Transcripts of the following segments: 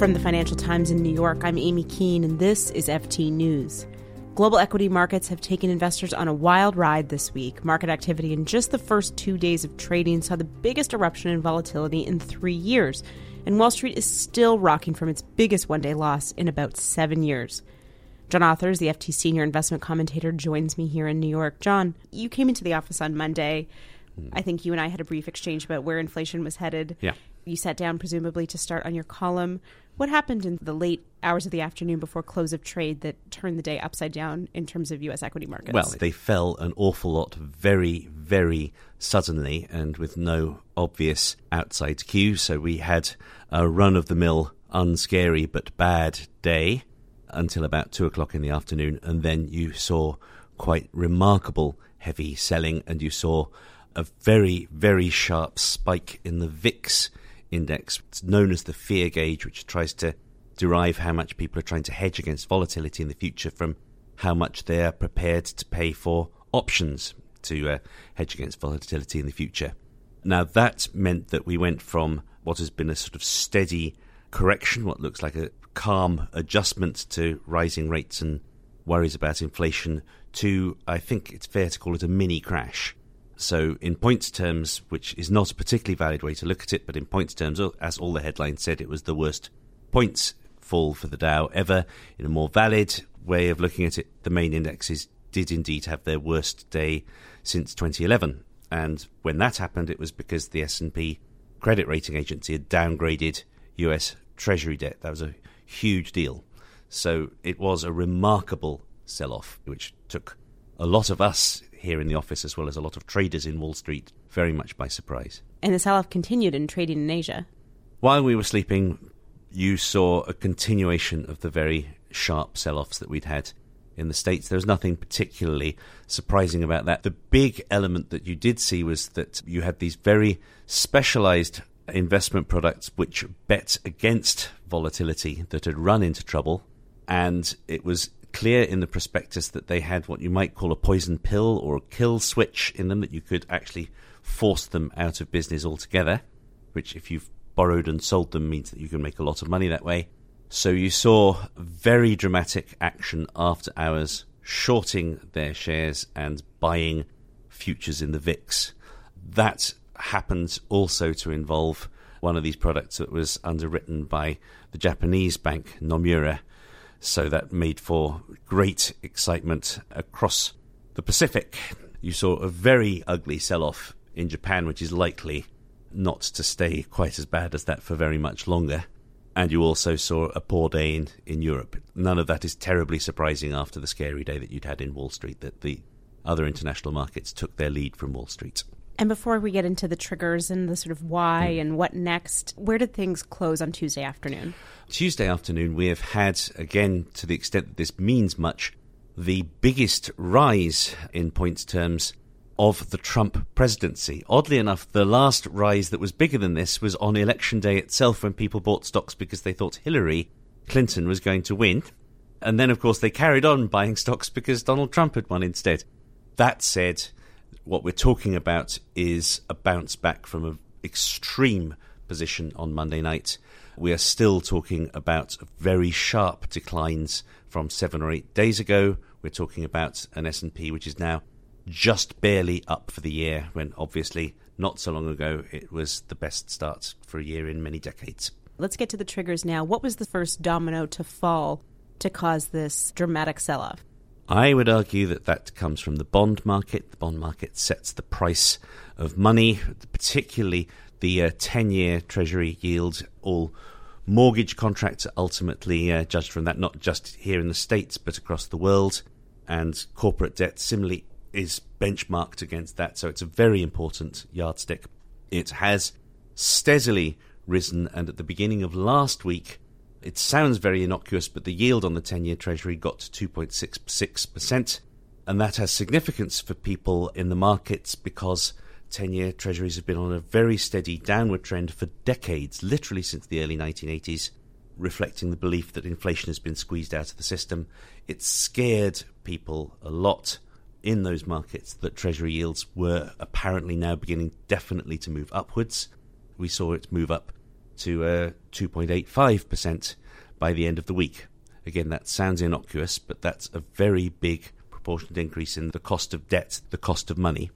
From the Financial Times in New York, I'm Amy Keene, and this is FT News. Global equity markets have taken investors on a wild ride this week. Market activity in just the first two days of trading saw the biggest eruption in volatility in three years, and Wall Street is still rocking from its biggest one day loss in about seven years. John Authers, the FT senior investment commentator, joins me here in New York. John, you came into the office on Monday. I think you and I had a brief exchange about where inflation was headed. Yeah. You sat down, presumably, to start on your column. What happened in the late hours of the afternoon before close of trade that turned the day upside down in terms of U.S. equity markets? Well, they fell an awful lot very, very suddenly and with no obvious outside cue. So we had a run of the mill, unscary but bad day until about two o'clock in the afternoon. And then you saw quite remarkable heavy selling and you saw a very, very sharp spike in the VIX index. It's known as the fear gauge, which tries to derive how much people are trying to hedge against volatility in the future from how much they are prepared to pay for options to uh, hedge against volatility in the future. Now, that meant that we went from what has been a sort of steady correction, what looks like a calm adjustment to rising rates and worries about inflation, to I think it's fair to call it a mini crash. So, in points terms, which is not a particularly valid way to look at it, but in points terms, as all the headlines said, it was the worst points fall for the Dow ever. In a more valid way of looking at it, the main indexes did indeed have their worst day since 2011. And when that happened, it was because the S&P credit rating agency had downgraded US Treasury debt. That was a huge deal. So it was a remarkable sell-off, which took a lot of us here in the office, as well as a lot of traders in Wall Street, very much by surprise. And the sell off continued in trading in Asia. While we were sleeping, you saw a continuation of the very sharp sell offs that we'd had in the States. There was nothing particularly surprising about that. The big element that you did see was that you had these very specialized investment products which bet against volatility that had run into trouble. And it was clear in the prospectus that they had what you might call a poison pill or a kill switch in them that you could actually force them out of business altogether, which, if you've borrowed and sold them, means that you can make a lot of money that way. So you saw very dramatic action after hours, shorting their shares and buying futures in the VIX. That happened also to involve one of these products that was underwritten by the Japanese bank Nomura so that made for great excitement across the Pacific. You saw a very ugly sell off in Japan, which is likely not to stay quite as bad as that for very much longer. And you also saw a poor day in, in Europe. None of that is terribly surprising after the scary day that you'd had in Wall Street, that the other international markets took their lead from Wall Street. And before we get into the triggers and the sort of why mm. and what next, where did things close on Tuesday afternoon? Tuesday afternoon, we have had, again, to the extent that this means much, the biggest rise in points terms of the Trump presidency. Oddly enough, the last rise that was bigger than this was on election day itself when people bought stocks because they thought Hillary Clinton was going to win. And then, of course, they carried on buying stocks because Donald Trump had won instead. That said, what we're talking about is a bounce back from an extreme position on Monday night. We are still talking about very sharp declines from seven or eight days ago. We're talking about an S&P which is now just barely up for the year, when obviously not so long ago it was the best start for a year in many decades. Let's get to the triggers now. What was the first domino to fall to cause this dramatic sell off? I would argue that that comes from the bond market. The bond market sets the price of money, particularly the 10 uh, year Treasury yield. All mortgage contracts are ultimately uh, judged from that, not just here in the States, but across the world. And corporate debt similarly is benchmarked against that. So it's a very important yardstick. It has steadily risen, and at the beginning of last week, it sounds very innocuous, but the yield on the 10 year Treasury got to 2.66%. And that has significance for people in the markets because 10 year Treasuries have been on a very steady downward trend for decades, literally since the early 1980s, reflecting the belief that inflation has been squeezed out of the system. It scared people a lot in those markets that Treasury yields were apparently now beginning definitely to move upwards. We saw it move up to uh, 2.85% by the end of the week. Again, that sounds innocuous, but that's a very big proportionate increase in the cost of debt, the cost of money.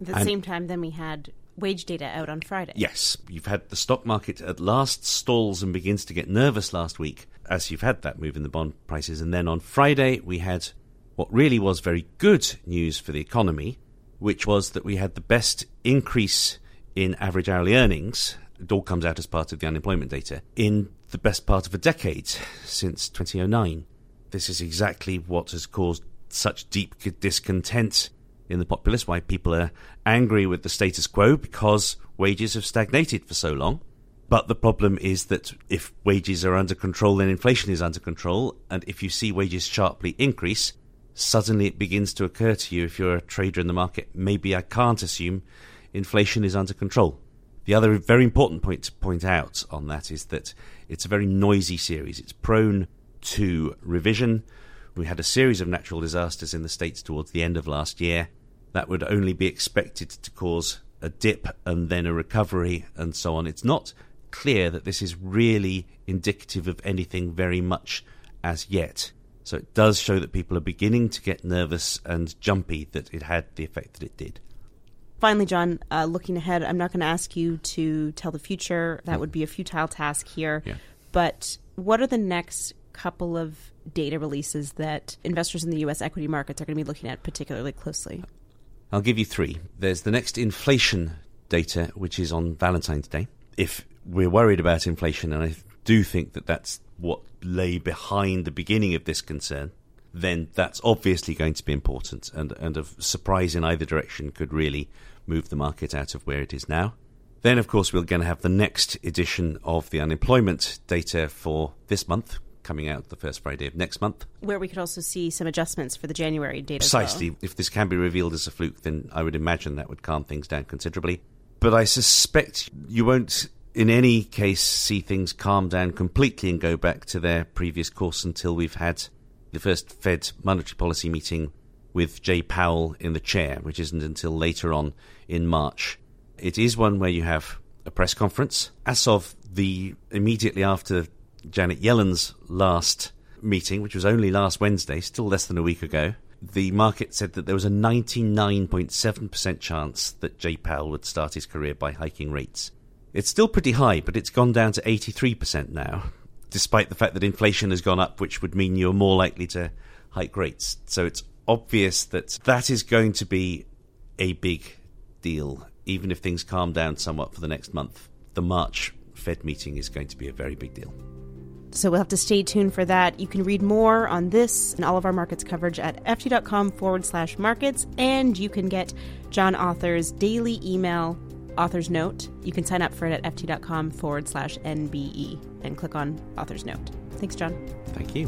At the and same time, then we had wage data out on Friday. Yes, you've had the stock market at last stalls and begins to get nervous last week as you've had that move in the bond prices. And then on Friday, we had what really was very good news for the economy, which was that we had the best increase in average hourly earnings. It all comes out as part of the unemployment data in the best part of a decade since 2009. This is exactly what has caused such deep discontent in the populace, why people are angry with the status quo because wages have stagnated for so long. But the problem is that if wages are under control, then inflation is under control. And if you see wages sharply increase, suddenly it begins to occur to you, if you're a trader in the market, maybe I can't assume inflation is under control. The other very important point to point out on that is that it's a very noisy series. It's prone to revision. We had a series of natural disasters in the States towards the end of last year. That would only be expected to cause a dip and then a recovery and so on. It's not clear that this is really indicative of anything very much as yet. So it does show that people are beginning to get nervous and jumpy that it had the effect that it did. Finally, John, uh, looking ahead, I'm not going to ask you to tell the future. That would be a futile task here. Yeah. But what are the next couple of data releases that investors in the U.S. equity markets are going to be looking at particularly closely? I'll give you three. There's the next inflation data, which is on Valentine's Day. If we're worried about inflation, and I do think that that's what lay behind the beginning of this concern, then that's obviously going to be important, and, and a surprise in either direction could really move the market out of where it is now. Then, of course, we're going to have the next edition of the unemployment data for this month coming out the first Friday of next month. Where we could also see some adjustments for the January data. Precisely. Well. If this can be revealed as a fluke, then I would imagine that would calm things down considerably. But I suspect you won't, in any case, see things calm down completely and go back to their previous course until we've had the first Fed monetary policy meeting with Jay Powell in the chair, which isn't until later on in March. It is one where you have a press conference. As of the immediately after Janet Yellen's last meeting, which was only last Wednesday, still less than a week ago, the market said that there was a 99.7% chance that Jay Powell would start his career by hiking rates. It's still pretty high, but it's gone down to 83% now, despite the fact that inflation has gone up, which would mean you're more likely to hike rates. So it's obvious that that is going to be a big deal, even if things calm down somewhat for the next month. The March Fed meeting is going to be a very big deal. So we'll have to stay tuned for that. You can read more on this and all of our markets coverage at ft.com forward slash markets, and you can get John Authers' daily email Authers' note. You can sign up for it at ft.com forward slash NBE and click on Authers' note. Thanks, John. Thank you.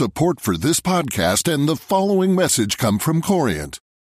Support for this podcast and the following message come from Corient.